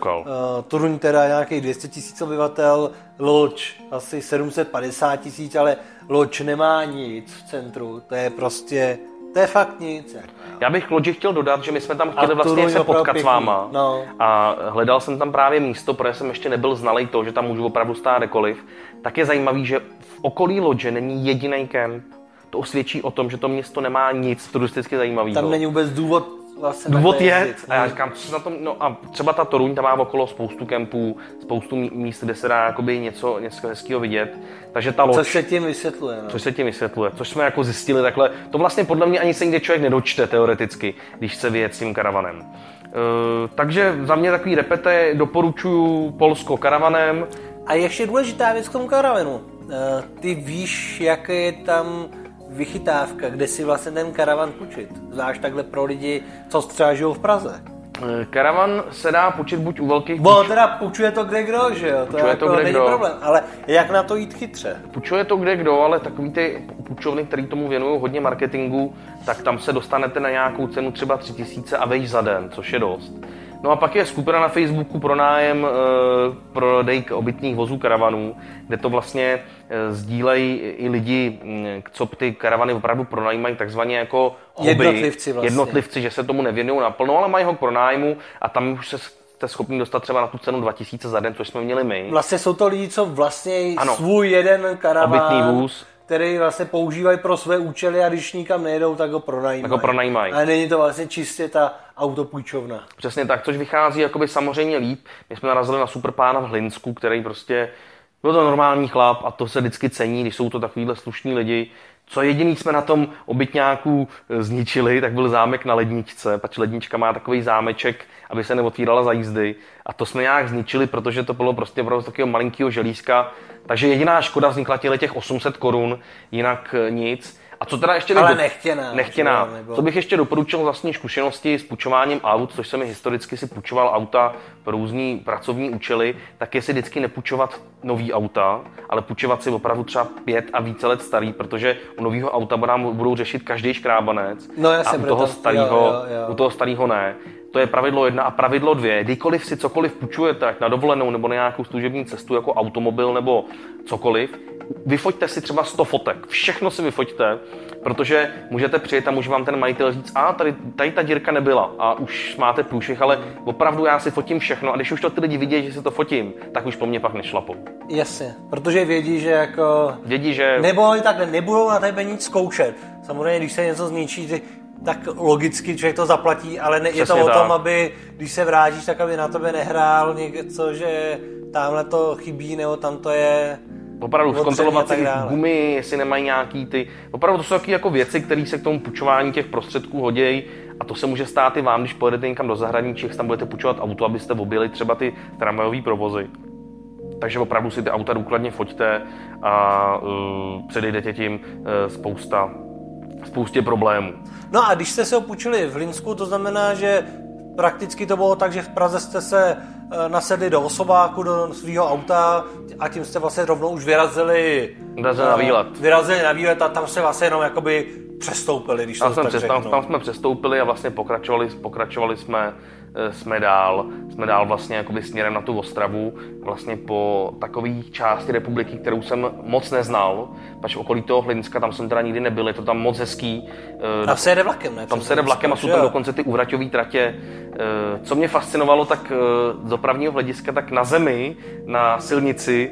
Turuň teda nějakých 200 tisíc obyvatel, Loč asi 750 tisíc, ale Loč nemá nic v centru, to je prostě, to je fakt nic. Jako. Já bych k Lodži chtěl dodat, že my jsme tam chtěli vlastně se potkat s pěkný, váma. no. A hledal jsem tam právě místo, protože jsem ještě nebyl znalý to, že tam můžu opravdu stát kdekoliv. Tak je zajímavý, že v okolí Lodže není jediný kemp. To svědčí o tom, že to město nemá nic turisticky zajímavého. Tam není vůbec důvod vlastně Důvod takhle je, jezdit. a já říkám, co se na tom, no a třeba ta Toruň, tam má okolo spoustu kempů, spoustu mí- míst, kde se dá jakoby něco, něco hezkého vidět. Takže ta loď, Což se tím vysvětluje. No. což se tím vysvětluje, což jsme jako zjistili takhle, to vlastně podle mě ani se nikde člověk nedočte teoreticky, když se vyjet s tím karavanem. E, takže za mě takový repete, doporučuju Polsko karavanem. A ještě důležitá věc k tomu karavanu. Eh, Ty víš, jaké je tam vychytávka, kde si vlastně ten karavan půjčit. Zvlášť takhle pro lidi, co třeba žijou v Praze. E, karavan se dá počít buď u velkých Bo teda půjčuje to kde kdo, že jo? To Půjčuje jako to kde není kdo. problém. Ale jak na to jít chytře? Půjčuje to kde kdo, ale takový ty půjčovny, který tomu věnují hodně marketingu, tak tam se dostanete na nějakou cenu třeba 3000 a vejš za den, což je dost. No a pak je skupina na Facebooku pro nájem e, prodej obytných vozů karavanů, kde to vlastně e, sdílejí i lidi, m, co ty karavany opravdu pronajímají takzvaně jako hobby. Jednotlivci vlastně. Jednotlivci, že se tomu nevěnují naplno, ale mají ho k pronájmu a tam už se jste schopni dostat třeba na tu cenu 2000 za den, což jsme měli my. Vlastně jsou to lidi, co vlastně Ano. svůj jeden karaván, Obytný vůz. Který vlastně používají pro své účely a když nikam nejedou, tak ho pronajímají. Tak ho pronajímají. Ale není to vlastně čistě ta autopůjčovna. Přesně tak, což vychází jakoby samozřejmě líp. My jsme narazili na superpána v Hlinsku, který prostě byl to normální chlap a to se vždycky cení, když jsou to takovýhle slušní lidi. Co jediný jsme na tom obytňáku eh, zničili, tak byl zámek na ledničce, pač lednička má takový zámeček, aby se neotvírala za jízdy. A to jsme nějak zničili, protože to bylo prostě opravdu takového malinkého želízka. Takže jediná škoda vznikla těch 800 korun, jinak eh, nic. A co teda ještě Ale nechtěná, Nechtěná. že jo, nebo- Co bych ještě doporučil vlastní zkušenosti s půjčováním aut, což se mi historicky si půjčoval auta pro různý pracovní účely, tak je si vždycky nepůjčovat nový auta, ale půjčovat si opravdu třeba pět a více let starý, protože u nového auta nám budou řešit každý škrábanec No jasně, a u toho, starého, jo, jo, jo. u toho starého ne. To je pravidlo jedna a pravidlo dvě. Kdykoliv si cokoliv půjčujete, ať na dovolenou nebo na nějakou služební cestu jako automobil nebo cokoliv, vyfoťte si třeba 100 fotek. Všechno si vyfoťte, protože můžete přijet a může vám ten majitel říct, a tady, tady ta dírka nebyla a už máte průšvih, ale opravdu já si fotím všechno a když už to ty lidi vidí, že si to fotím, tak už po mně pak nešlapou. Jasně, protože vědí, že jako... Vědí, že Nebo oni takhle nebudou na tebe nic zkoušet. Samozřejmě, když se něco zničí, ty, tak logicky člověk to zaplatí, ale ne, je to o tom, tak. aby, když se vrátíš, tak aby na tebe nehrál něco, že tamhle to chybí, nebo tam to je... Opravdu zkontrolovat dále. gumy, jestli nemají nějaký ty... Opravdu to jsou taky jako věci, které se k tomu půjčování těch prostředků hodějí a to se může stát i vám, když pojedete někam do zahraničí, tam budete půjčovat auto, abyste objeli třeba ty tramvajové provozy. Takže opravdu si ty auta důkladně foťte a uh, předejdete tím uh, spousta, spoustě problémů. No a když jste se ho půjčili v Hlinsku, to znamená, že prakticky to bylo tak, že v Praze jste se eh, nasedli do osobáku, do svého auta a tím jste vlastně rovnou už vyrazili... Vyrazili na eh, výlet. Vyrazili na výlet a tam se vlastně jenom jakoby přestoupili, když Tam to jsme, tak přes, tam, jsme přestoupili a vlastně pokračovali, pokračovali jsme jsme dál, jsme dál vlastně jakoby směrem na tu Ostravu, vlastně po takové části republiky, kterou jsem moc neznal, pač okolí toho Hlinska, tam jsem teda nikdy nebyl, je to tam moc hezký. Eh, tam se jede vlakem, ne? Tam se jede vlakem a jsou tam dokonce ty úvraťové tratě. Co mě fascinovalo, tak z dopravního hlediska, tak na zemi, na silnici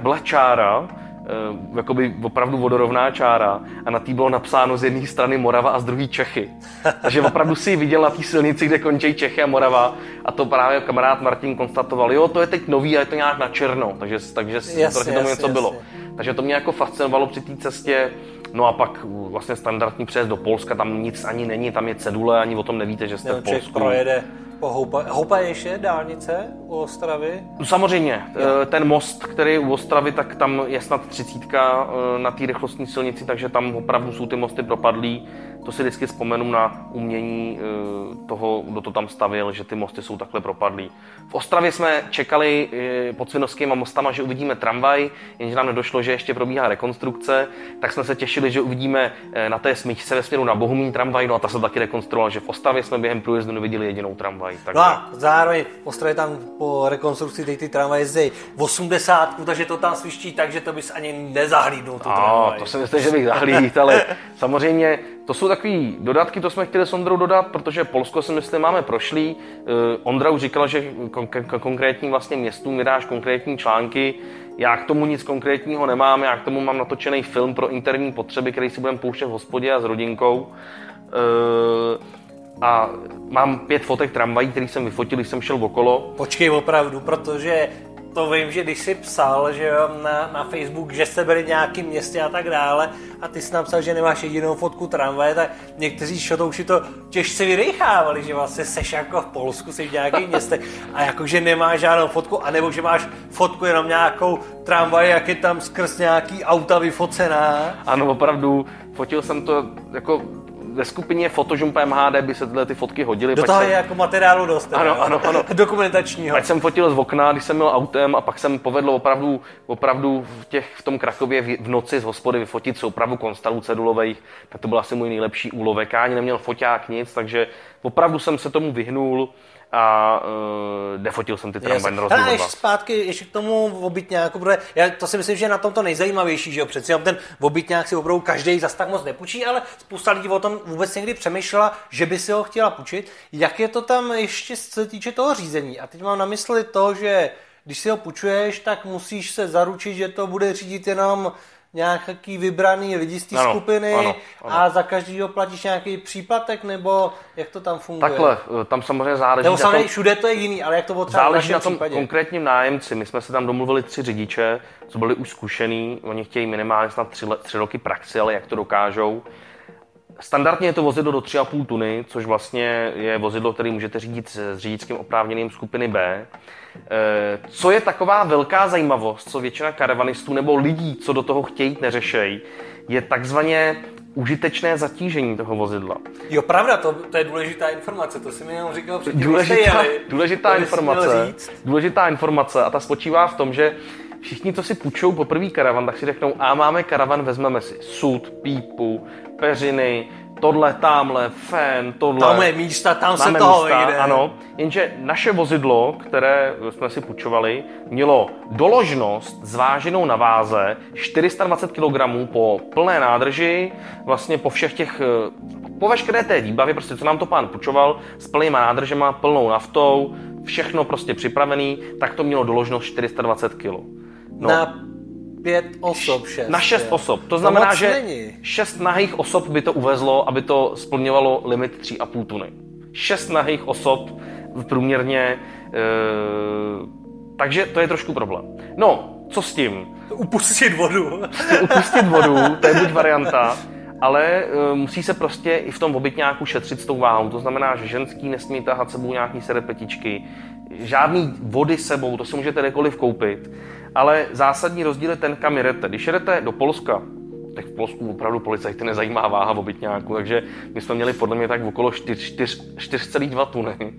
byla čára, uh, jakoby opravdu vodorovná čára a na té bylo napsáno z jedné strany Morava a z druhé Čechy. Takže opravdu si viděl na té silnici, kde končí Čechy a Morava a to právě kamarád Martin konstatoval, jo, to je teď nový a je to nějak na černo, takže, takže jasně, tomu jasně, něco jasně. bylo. Takže to mě jako fascinovalo při té cestě, No a pak vlastně standardní přejezd do Polska, tam nic ani není, tam je cedule, ani o tom nevíte, že jste v Polsku. projede po Houpa. Houpa je ještě dálnice u Ostravy? No, samozřejmě. Je. Ten most, který je u Ostravy, tak tam je snad třicítka eh, na té rychlostní silnici, takže tam opravdu jsou ty mosty propadlý to si vždycky vzpomenu na umění eh, toho, kdo to tam stavil, že ty mosty jsou takhle propadlý. V Ostravě jsme čekali eh, pod Svinovskýma mostama, že uvidíme tramvaj, jenže nám nedošlo, že ještě probíhá rekonstrukce, tak jsme se těšili, že uvidíme eh, na té smyčce ve směru na Bohumín tramvaj, no a ta se taky rekonstruovala, že v Ostravě jsme během průjezdu neviděli jedinou tramvaj. Takže... No a zároveň v Ostravě tam po rekonstrukci teď ty tramvaje jezdí v 80, takže to tam sviští tak, že to bys ani nezahlídnul tu tramvaj. to si myslím, že bych zahlídl, ale samozřejmě to jsou takové dodatky, to jsme chtěli s Ondrou dodat, protože Polsko si myslím máme prošlý. Uh, Ondra už říkala, že k konkrétním vlastně městům vydáš konkrétní články. Já k tomu nic konkrétního nemám, já k tomu mám natočený film pro interní potřeby, který si budeme pouštět v hospodě a s rodinkou. A mám pět fotek tramvají, který jsem vyfotil, když jsem šel okolo. Počkej opravdu, protože to vím, že když jsi psal, že na, na Facebook, že jste byli v nějakém městě a tak dále a ty jsi napsal, že nemáš jedinou fotku tramvaje, tak někteří šotouši to těžce vydechávali, že vlastně seš jako v Polsku, jsi v nějakém městě a jako, že nemáš žádnou fotku, anebo že máš fotku jenom nějakou tramvaj, jak je tam skrz nějaký auta vyfocená. Ano, opravdu, fotil jsem to jako ve skupině Photoshop MHD by se tyhle ty fotky hodily. Do toho jsem... je jako materiálu dost. Ano, ano, ano. Dokumentačního. Ať jsem fotil z okna, když jsem měl autem a pak jsem povedl opravdu, opravdu v, těch, v tom Krakově v, v noci z hospody vyfotit opravdu konstalů cedulových, tak to byl asi můj nejlepší úlovek. Já ani neměl foťák nic, takže opravdu jsem se tomu vyhnul a uh, nefotil jsem ty tramvaj na rozdíl ještě zpátky ještě k tomu obytňáku, protože já to si myslím, že je na tom to nejzajímavější, že jo, přeci ten obytňák si opravdu každý zas tak moc nepůjčí, ale spousta lidí o tom vůbec někdy přemýšlela, že by si ho chtěla půjčit. Jak je to tam ještě se týče toho řízení? A teď mám na mysli to, že když si ho půjčuješ, tak musíš se zaručit, že to bude řídit jenom nějaký vybraný lidi z té skupiny ano, ano. a za každýho platíš nějaký příplatek, nebo jak to tam funguje? Takhle, eh, tam samozřejmě záleží. Nebo samozřejmě tom, všude to je jiný, ale jak to třeba Záleží na tom případě? konkrétním nájemci. My jsme se tam domluvili tři řidiče, co byli už zkušený, oni chtějí minimálně snad tři, tři roky praxi, ale jak to dokážou. Standardně je to vozidlo do 3,5 tuny, což vlastně je vozidlo, které můžete řídit s řidičským oprávněným skupiny B. Eh, co je taková velká zajímavost, co většina karavanistů nebo lidí, co do toho chtějí, neřešejí, je takzvaně užitečné zatížení toho vozidla. Jo, pravda, to, to je důležitá informace, to si mi jenom říkal předtím, důležitá, jeli, důležitá informace, důležitá informace a ta spočívá v tom, že všichni, co si půjčou poprvý karavan, tak si řeknou, a máme karavan, vezmeme si sud, pípu, peřiny, tohle, tamhle, fén, tohle. Tam je místa, tam se toho místa, vyjde. Ano, jenže naše vozidlo, které jsme si půjčovali, mělo doložnost zváženou na váze 420 kg po plné nádrži, vlastně po všech těch, eh, po veškeré té výbavě, prostě co nám to pán půjčoval, s plnýma nádržema, plnou naftou, všechno prostě připravený, tak to mělo doložnost 420 kg. No. Na pět osob, šest. Na šest je. osob. To znamená, to že není. šest nahých osob by to uvezlo, aby to splňovalo limit 3,5 tuny. Šest nahých osob v průměrně, e, takže to je trošku problém. No, co s tím? Upustit vodu. Upustit vodu, to je buď varianta, ale e, musí se prostě i v tom obytňáku šetřit s tou váhou. To znamená, že ženský nesmí tahat sebou nějaký serepetičky, žádný vody sebou, to si můžete kdekoliv koupit ale zásadní rozdíl je ten, kam jedete. Když jedete do Polska, tak v Polsku opravdu policajty nezajímá váha v obytňáku, takže my jsme měli podle mě tak okolo 4,2 tuny.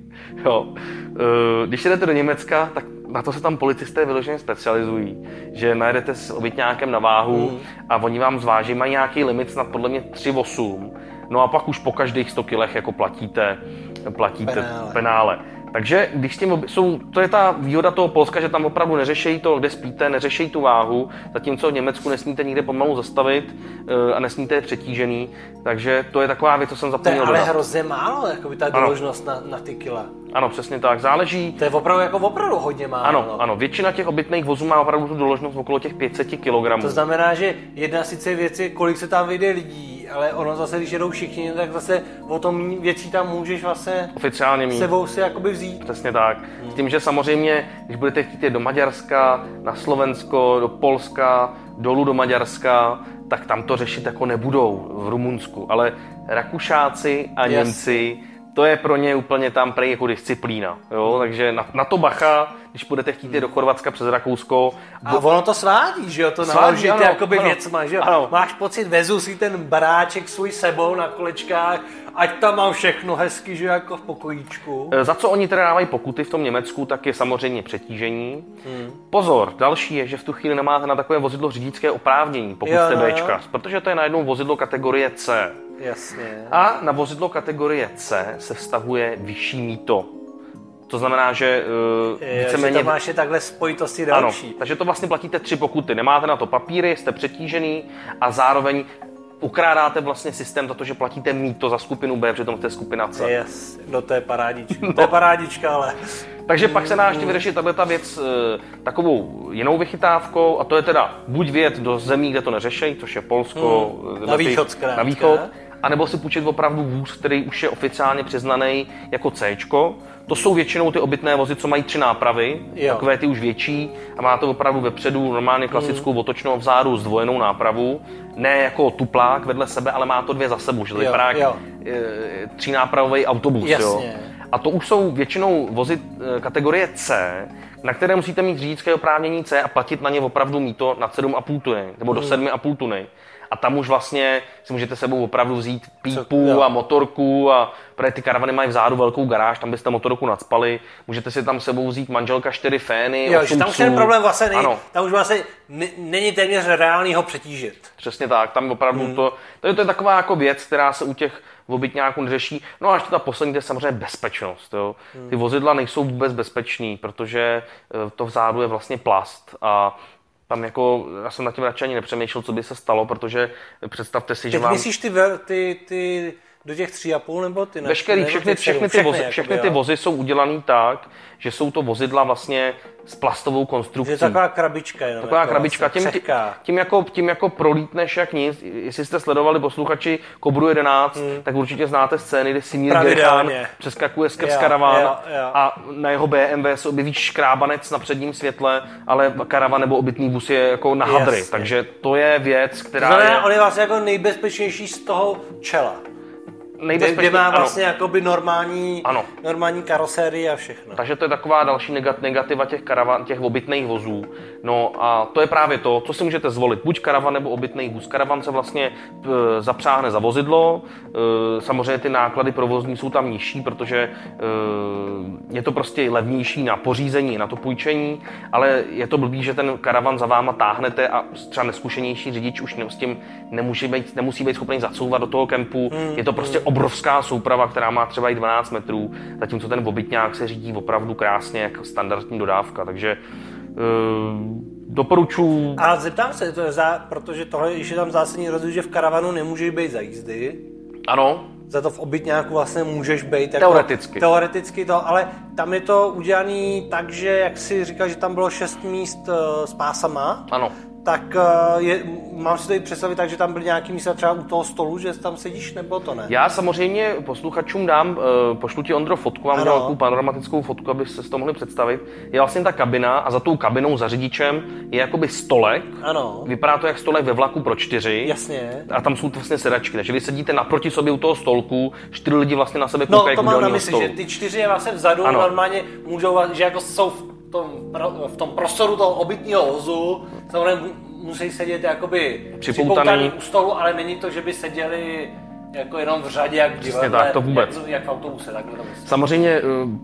Jo. E, když jedete do Německa, tak na to se tam policisté vyloženě specializují, že najedete s obytňákem na váhu mm. a oni vám zváží, mají nějaký limit snad podle mě 3,8. No a pak už po každých 100 kilech jako platíte, platíte penále. penále. Takže když s tím jsou, to je ta výhoda toho Polska, že tam opravdu neřešejí to, kde spíte, neřešejí tu váhu, zatímco v Německu nesmíte nikde pomalu zastavit eh, a nesmíte je přetížený, takže to je taková věc, co jsem To je zapomněl ale dodat. hrozně málo, jako by ta Ano. doložnost na, na ty kila. Ano, přesně tak, záleží, To je opravdu jako opravdu hodně málo. ano, no. ano, většina těch obytných vozů má opravdu tu doložnost okolo těch 500 kg. To znamená, že jedna sice věc je, kolik se tam vyjde lidí, ale ono zase, když jedou všichni, tak zase o tom věcí tam můžeš vlastně Oficiálně mít. sebou si jakoby vzít. Přesně tak. S tím, že samozřejmě, když budete chtít jít do Maďarska, na Slovensko, do Polska, dolů do Maďarska, tak tam to řešit jako nebudou v Rumunsku. Ale Rakušáci a Jasně. Němci, to je pro ně úplně tam prej jako disciplína. Jo? Takže na, na to bacha, když budete chtít jít do Chorvatska přes Rakousko, A ono to svádí, že jo, to Svádí, ano, jakoby ano. věcma, že jo. Ano. Máš pocit, vezu si ten baráček svůj sebou na kolečkách, ať tam mám všechno hezky, že jako v pokojíčku. E, Za co oni teda dávají pokuty v tom Německu, tak je samozřejmě přetížení. Pozor, další je, že v tu chvíli nemáte na takové vozidlo řidičské oprávnění, pokud Jo, jste no, jo. Bčkař, protože to je najednou vozidlo kategorie C. Jasně. A na vozidlo kategorie C se vztahuje vyšší míto. To znamená, že uh, Jo, že víceméně... to máš je takhle spojitosti Ano, další. takže to vlastně platíte tři pokuty. Nemáte na to papíry, jste přetížený a zároveň ukrádáte vlastně systém za to, že platíte míto za skupinu B, přitom jste skupina C. Yes, no to je parádička. To je parádička, ale Takže pak se dá ještě vyřešit tahle ta věc e, takovou jinou vychytávkou a to je teda buď vyjet do zemí, kde to neřešejí, což je Polsko, Hmm. e, Na východ zkrátka. na východ, anebo si půjčit opravdu vůz, který už je oficiálně přiznaný jako C. To jsou většinou ty obytné vozy, co mají tři nápravy, Jo. takové ty už větší a má to opravdu vepředu normálně klasickou Hmm. otočnou vzadu zdvojenou nápravu, ne jako tuplák vedle sebe, ale má to dvě za sebou, že to Jo, vypadá jak jo. e, třínápravový autobus. Jo? Jasně. A to už jsou většinou vozy eh, kategorie C, na které musíte mít řidičské oprávnění C a platit na ně opravdu míto na 7,5 tuny, nebo Hmm. do 7,5 tuny. A tam už vlastně si můžete sebou opravdu vzít Co- pípu jo. a motorku a protože ty karavany mají vzadu velkou garáž, tam byste motorku nadspali, můžete si tam sebou vzít manželka čtyři fény, jo, že tam už ten problém vlastně není, Ano, tam už vlastně ne- není téměř reálný ho přetížit. Přesně tak, tam opravdu Hmm. to, to je, to je taková jako věc, která se u těch obytňáků neřeší. No a ještě ta poslední, to je samozřejmě bezpečnost. Jo. Hmm. Ty vozidla nejsou vůbec bezpečný, protože eh, to vzadu je vlastně plast a tam jako, já jsem na tím radši ani nepřemýšlel, co by se stalo, protože představte si, že Teď vám... myslíš ty, ver- ty, ty do těch tří a půl nebo ty ne? Veškerý, nebo všechny, ty všechny, ty vozy, všechny ty vozy jsou udělaný tak, že jsou to vozidla vlastně s plastovou konstrukcí. je taková krabička jenom. Taková jako krabička, vlastně, tím, tím, jako, tím jako prolítneš jak nic. Jestli jste sledovali posluchači Kobru 11, tak určitě znáte scény, kde Simír Pravidelně. přeskakuje skrz Jo, karavan jo, jo. a na jeho BMW se objeví škrábanec na předním světle, ale karavan nebo obytný vůz je jako na hadry. Jasně. Takže to je věc, To která znamená, je on je vlastně jako nejbezpečnější z toho čela. Kde, kde má ano. vlastně jakoby normální, Ano. normální karosérii a všechno. Takže to je taková další negat- negativa těch karavan, těch obytných vozů. No a to je právě to, co si můžete zvolit, buď karavan nebo obytný vůz. Karavan se vlastně e, zapřáhne za vozidlo, e, samozřejmě ty náklady provozní jsou tam nižší, protože e, je to prostě levnější na pořízení, na to půjčení, ale je to blbý, že ten karavan za váma táhnete a třeba neskušenější řidič už ne, s tím nemůže být, nemusí být schopný zacouvat do toho kempu. Je to prostě obrovská souprava, která má třeba i 12 metrů, zatímco ten obytňák se řídí opravdu krásně jako standardní dodávka, takže e, doporučuji A zeptám se, to je za, protože tohle je tam zásadní rozdíl, že v karavanu nemůžeš být za jízdy, ano, za to v obytňáku vlastně můžeš být. Jako, Teoreticky. Teoreticky to, ale tam je to udělané tak, že jak si říkal, že tam bylo šest míst uh, s pásama, ano. Tak uh, je, mám si to i představit tak, že tam byly nějaký místa třeba u toho stolu, že tam sedíš, nebo to ne? Já samozřejmě posluchačům dám, e, pošlu ti Ondro fotku, mám takovou panoramatickou fotku, aby se to mohli představit. Je vlastně ta kabina a za tou kabinou za řidičem je jakoby stolek, Ano, vypadá to jak stolek ve vlaku pro čtyři. jasně. A tam jsou to vlastně sedačky, takže vy sedíte naproti sobě u toho stolku, čtyři lidi vlastně na sebe No, koukají to k mám na mysli, že ty čtyři je vlastně vzadu, Ano. normálně můžou, že jako jsou v tom, pro- v tom prostoru toho obytního vozu, samozřejmě mu- musí sedět jakoby Připoutaný. u stolu, ale není to, že by seděli jako jenom v řadě, jak v divadle, tak, to vůbec. Jak, jak v autobuse, takhle to myslím. Samozřejmě eh,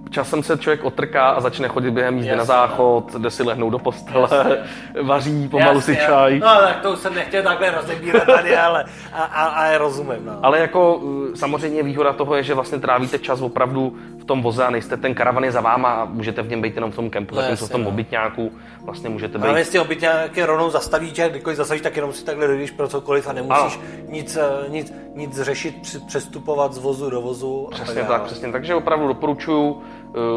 časem se člověk otrká a začne chodit během jízdy na Jasně. záchod, jde si lehnout do postele, vaří pomalu si Jasně. čaj. No tak to už jsem nechtěl takhle rozebírat tady, ale a, a, a rozumím. No. Ale jako eh, samozřejmě výhoda toho je, že vlastně trávíte čas opravdu v tom voze a nejste, ten karavan je za váma a můžete v něm být jenom v tom kempu, No zatímco v tom no. obytňáku vlastně můžete být. Právě z těch obytňáky rovnou zastavíš, a kdykoliv zastavíš, tak jenom si takhle dojdeš pro cokoliv a nemusíš nic, eh, nic, nic řešit, přestupovat z vozu do vozu. a Přesně tak, tak, přesně. Takže opravdu doporučuju,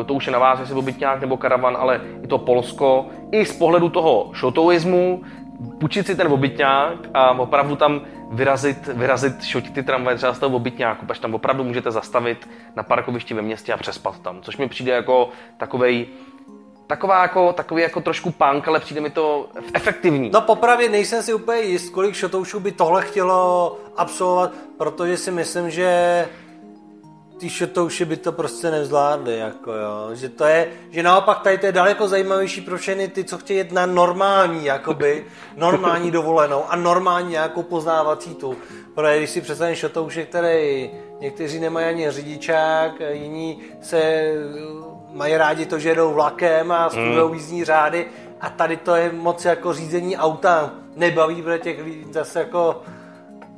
eh, to už je na vás, jestli obytňák nebo karavan, ale i to Polsko, i z pohledu toho šotoismu, půjčit si ten obytňák a opravdu tam vyrazit, vyrazit šotit ty tramvaje třeba z toho obytňáku, až tam opravdu můžete zastavit na parkovišti ve městě a přespat tam, což mi přijde jako takovej, taková jako, takový jako trošku punk, ale přijde mi to efektivní. No popravdě nejsem si úplně jist, kolik šotoušů by tohle chtělo absolvovat, protože si myslím, že ty šotouši by to prostě nezvládli, jako jo. Že to je, že naopak tady to je daleko zajímavější pro všechny ty, co chtějí jet na normální, jakoby, normální dovolenou a normální nějakou poznávací tu. Protože když si představím šotouše, který někteří nemají ani řidičák, jiní se mají rádi to, že jedou vlakem a studují jízdní řády a tady to je moc jako řízení auta nebaví, protože těch lidí zase jako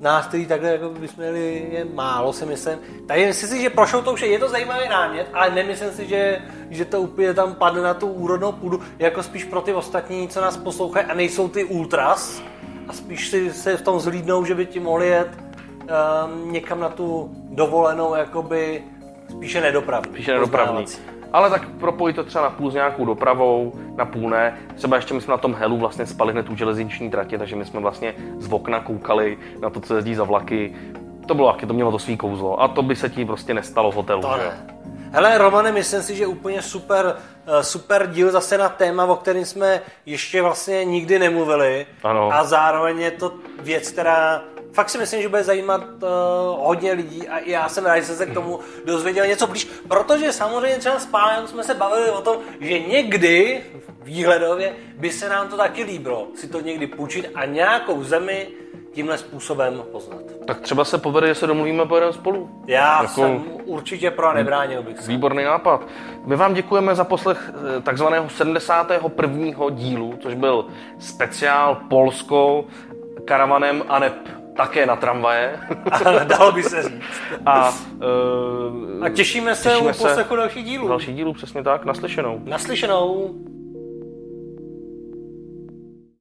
nás, který takhle jako bychom měli, je málo, si myslím. Takže myslím si, že pro show to už je, je to zajímavý námět, ale nemyslím si, že, že to úplně tam padne na tu úrodnou půdu, jako spíš pro ty ostatní, co nás poslouchají a nejsou ty ultras a spíš si se v tom zlídnou, že by ti mohli jet um, někam na tu dovolenou, jakoby spíše nedopravní. Spíše nedopravní. Ale tak propojit to třeba na půl s nějakou dopravou, na půl ne. Třeba ještě my jsme na tom Helu vlastně spali hned u železniční tratě, takže my jsme vlastně z okna koukali na to, co jezdí za vlaky. To bylo taky, to mělo to svý kouzlo. A to by se ti prostě nestalo v hotelu. To že ne. Hele, Romane, myslím si, že úplně super, eh, super díl zase na téma, o kterém jsme ještě vlastně nikdy nemluvili. Ano. A zároveň je to věc, která fakt si myslím, že bude zajímat uh, hodně lidí a i já jsem rád, že jsem se k tomu dozvěděl něco blíž, protože samozřejmě třeba s pánem jsme se bavili o tom, že někdy výhledově by se nám to taky líbilo si to někdy půjčit a nějakou zemi tímhle způsobem poznat. Tak třeba se povede, že se domluvíme a pojedeme spolu. Já Jako- jsem určitě pro a nebránil bych se. Výborný nápad. My vám děkujeme za poslech eh, takzvaného 71. dílu, což byl speciál Polsko karavanem a neb také na tramvaje. Dalo by se říct. a, uh, A těšíme se Těšíme u poslechu dalších dílů. další dílu, přesně tak, naslyšenou. Naslyšenou.